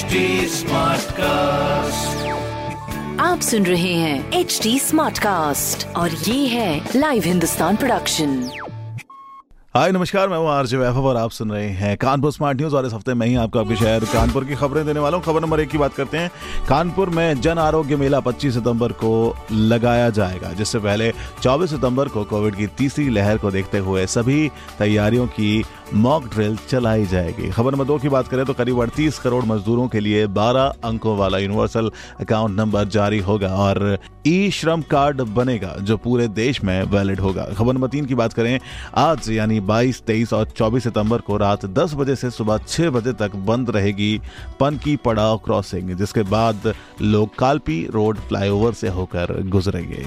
HD Smartcast. आप सुन रहे हैं एच डी स्मार्ट कास्ट और ये है लाइव हिंदुस्तान प्रोडक्शन हाय नमस्कार मैं हूँ आरजे वैभव और आप सुन रहे हैं कानपुर स्मार्ट न्यूज़ और इस हफ़्ते मैं ही आपको आपके शहर कानपुर की खबरें देने वाला हूँ। खबर नंबर एक की बात करते हैं। कानपुर में जन आरोग्य मेला 25 सितंबर को लगाया जाएगा जिससे पहले 24 सितंबर को कोविड की तीसरी लहर को देखते हुए सभी तैयारियों की मॉक ड्रिल चलाई जाएगी। खबर नंबर दो की बात करें तो करीब अड़तीस करोड़ मजदूरों के लिए 12 अंकों वाला यूनिवर्सल अकाउंट नंबर जारी होगा और ई श्रम कार्ड बनेगा जो पूरे देश में वैलिड होगा। खबर नंबर तीन की बात करें आज यानी 22, 23 और 24 सितंबर को रात 10 बजे से सुबह 6 बजे तक बंद रहेगी पन की पड़ाव क्रॉसिंग जिसके बाद लोग कालपी रोड फ्लाईओवर से होकर गुजरेंगे।